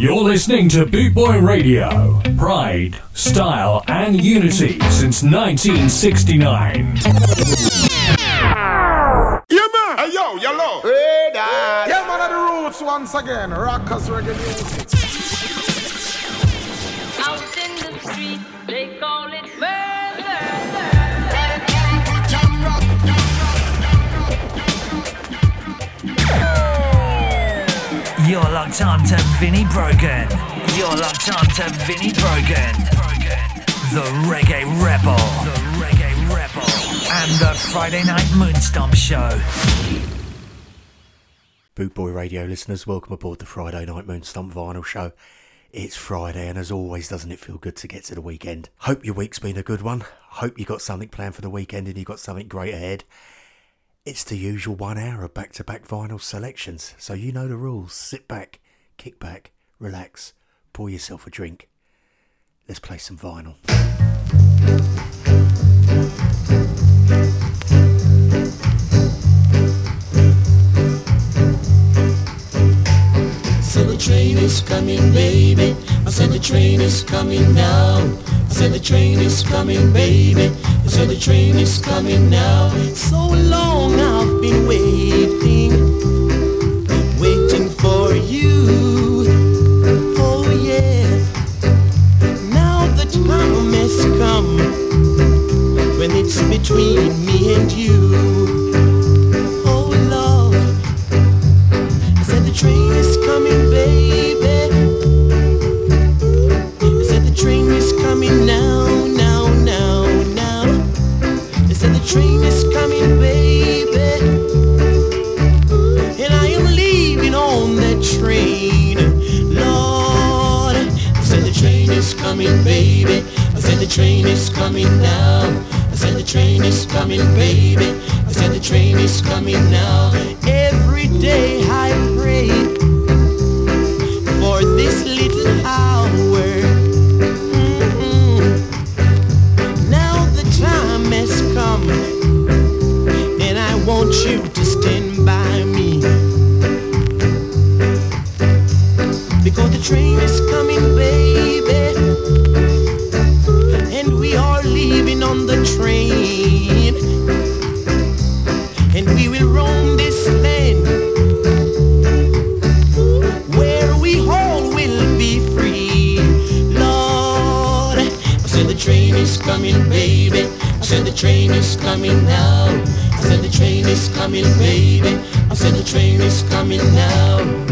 You're listening to Bootboy Radio. Pride, style, and unity since 1969. Yeah, man. Hey, yo, yellow. Hey, dad. Yeah, man, of the roots once again. Rockers reggae music. Out in the street, they call it murder. You're locked on to Vinnie Brogan. You're locked on to Vinnie Brogan. The Reggae Rebel. The Reggae Rebel. And the Friday Night Moonstomp Show. Bootboy Radio listeners, welcome aboard the Friday Night Moonstomp Vinyl Show. It's Friday, and as always, doesn't it feel good to get to the weekend? Hope your week's been a good one. Hope you got something planned for the weekend and you got something great ahead. It's the usual one hour of back to back vinyl selections, so you know the rules. Sit back, kick back, relax, pour yourself a drink. Let's play some vinyl. Train is coming, baby. I said the train is coming now. I said the train is coming, baby. I said the train is coming now. So long I've been waiting, waiting for you. Oh yeah. Now the time has come when it's between me and you. Coming, baby. And I am leaving on that train, Lord. I said the train is coming, baby. I said the train is coming now. I said the you to stand by me. Because the train is coming, baby, and we are leaving on the train, and we will roam this land where we all will be free. Lord, I said the train is coming, baby. I said the train is coming now. I said the train is coming, baby. I said the train is coming now.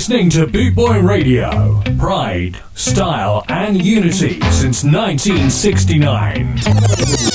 Listening to Bootboy Radio. Pride, style, and unity since 1969.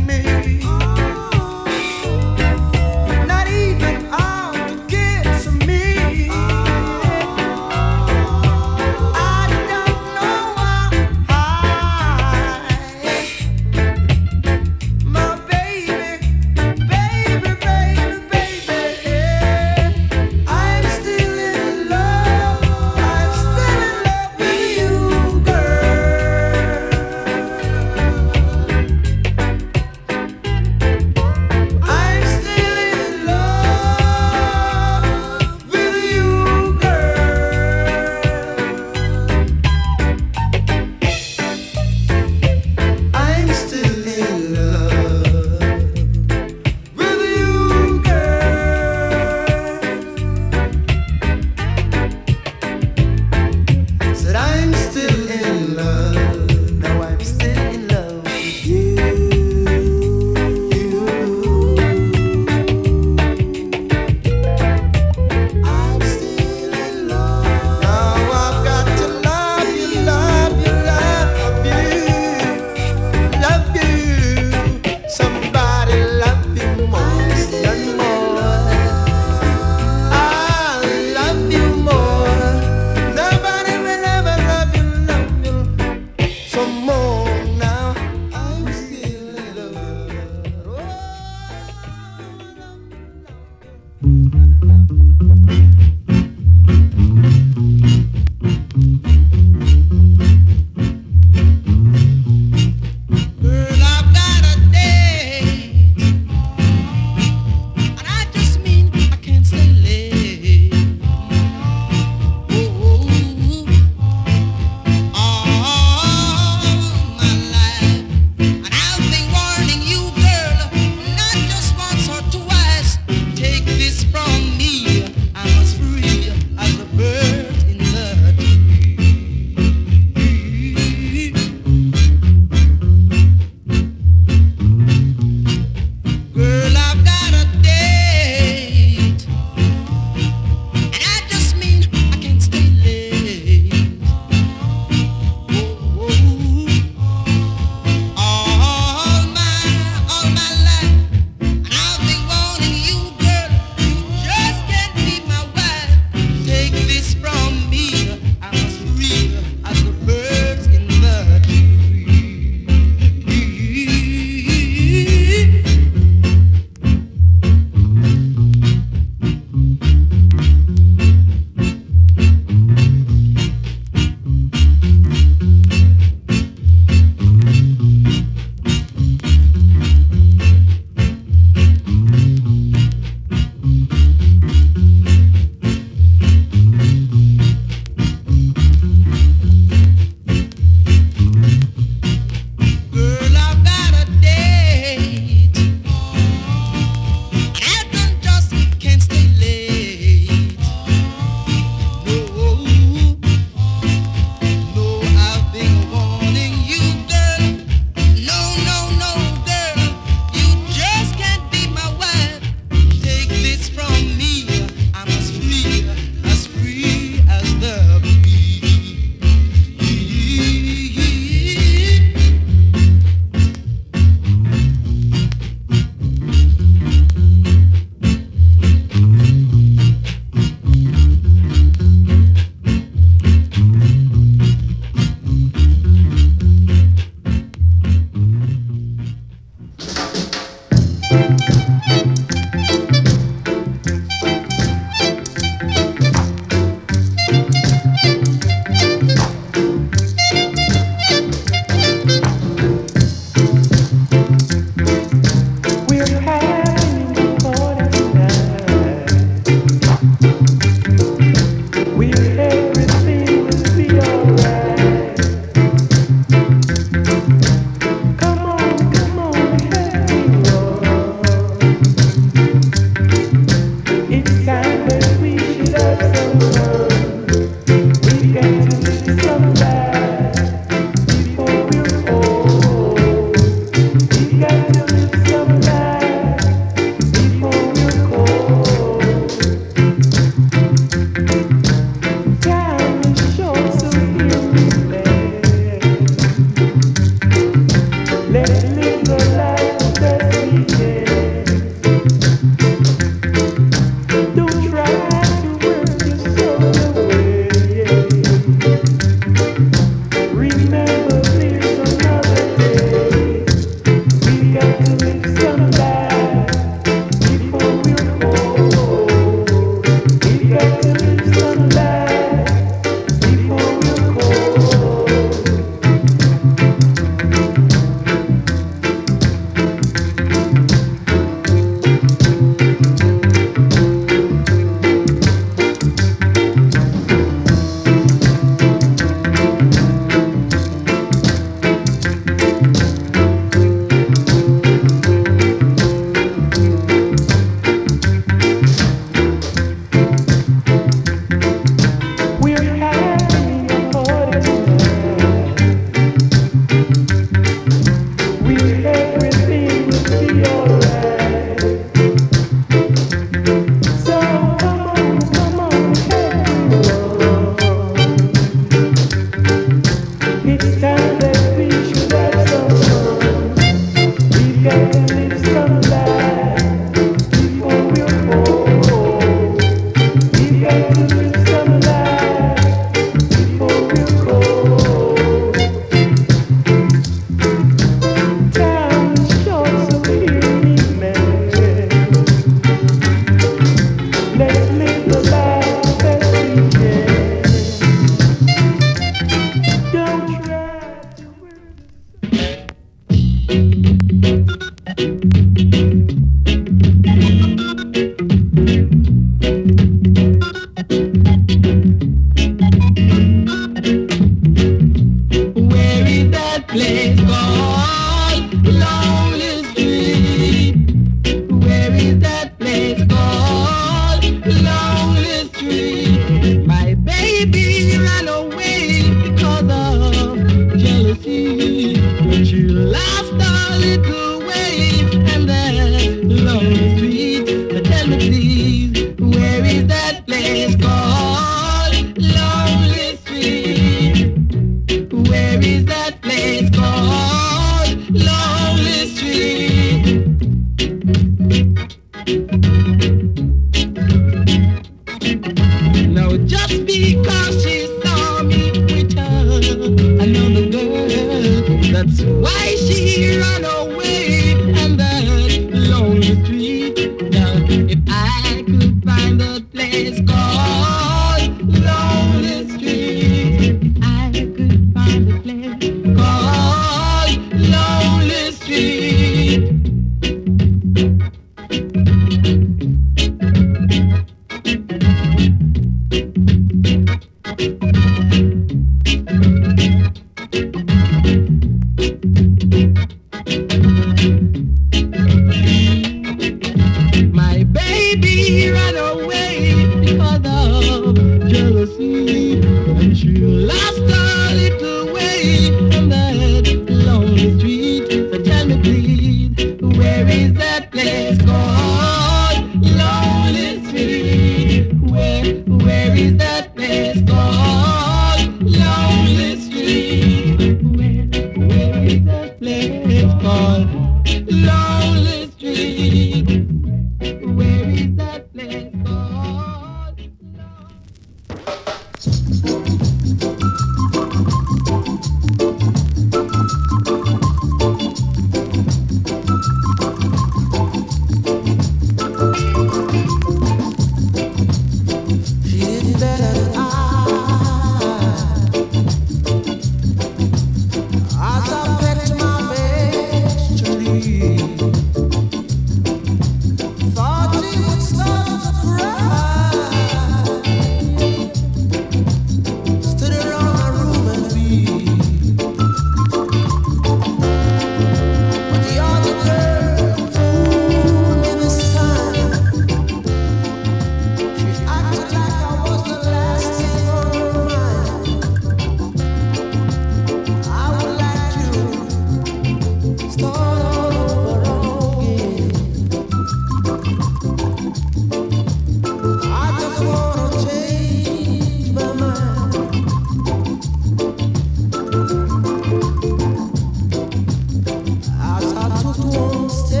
lost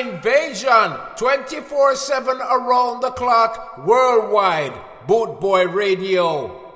Invasion 24 7 around the clock worldwide. Boot Boy Radio.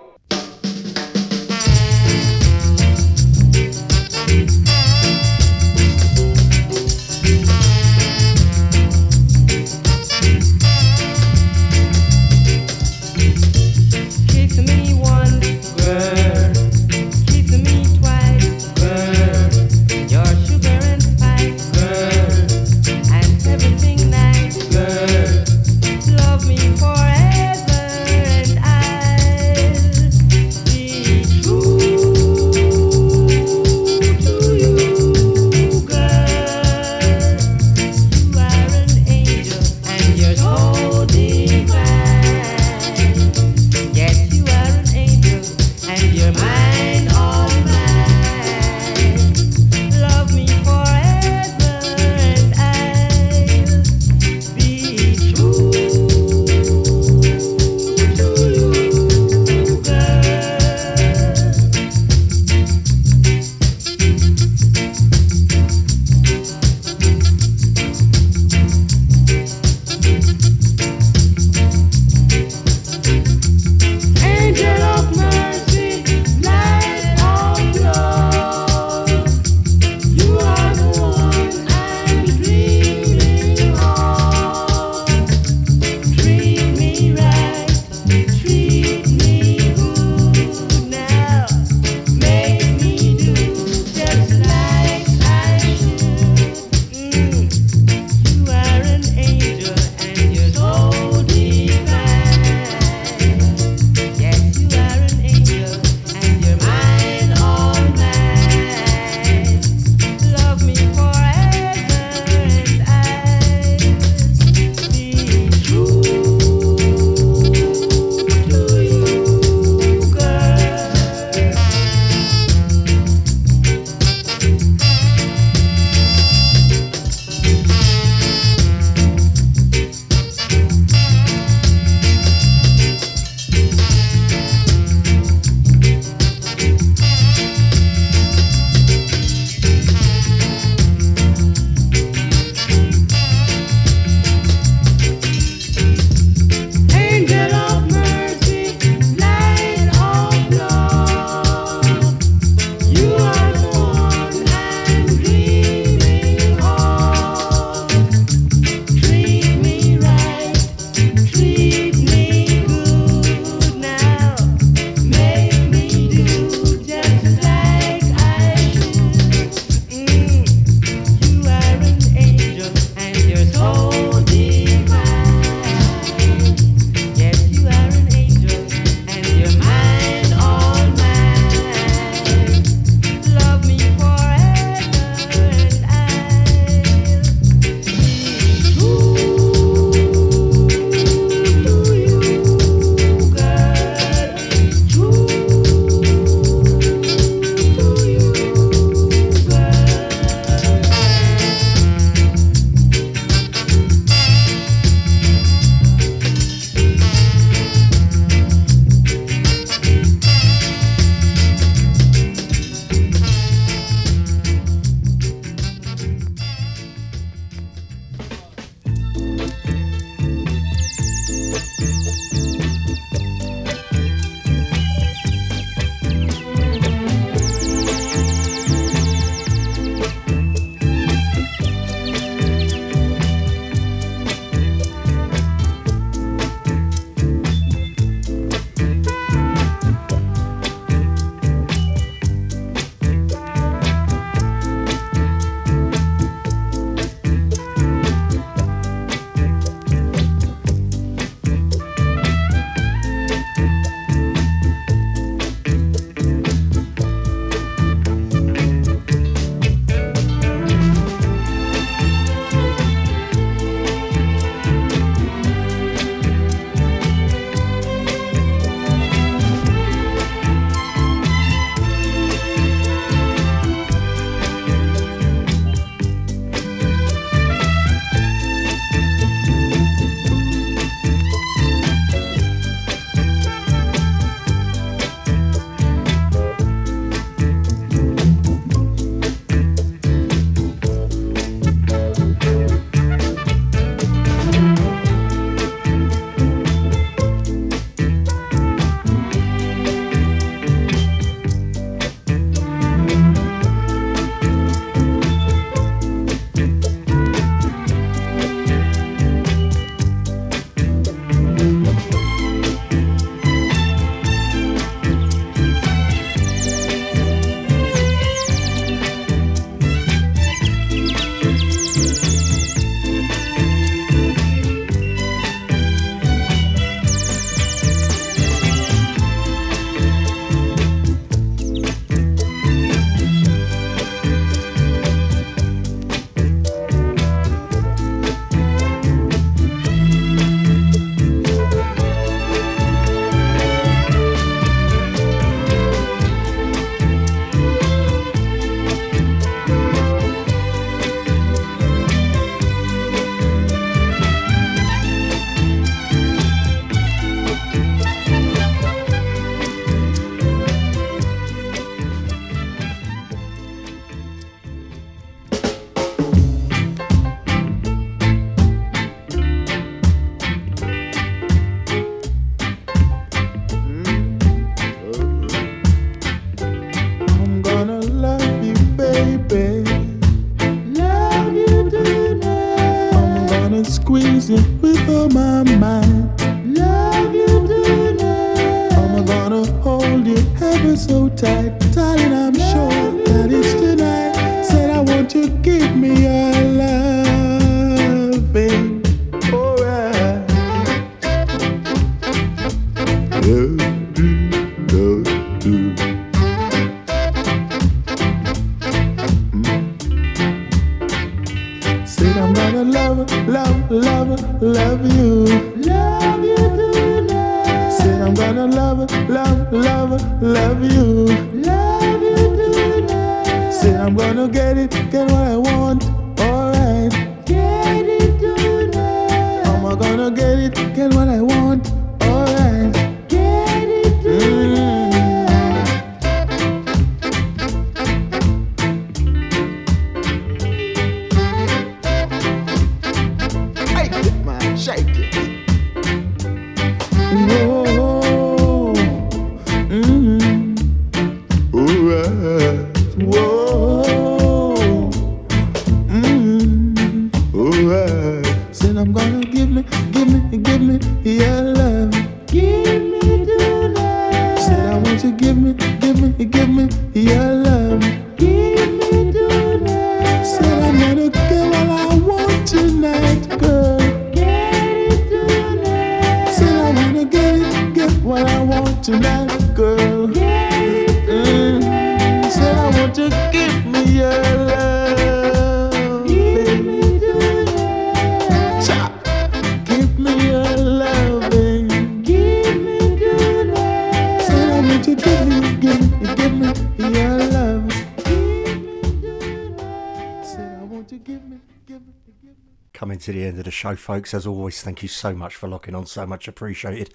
show, folks. As always, thank you so much for locking on, so much appreciated.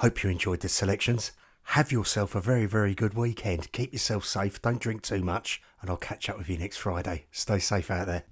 Hope you enjoyed the selections. Have yourself a very, very good weekend. Keep yourself safe, don't drink too much, and I'll catch up with you next Friday. Stay safe out there.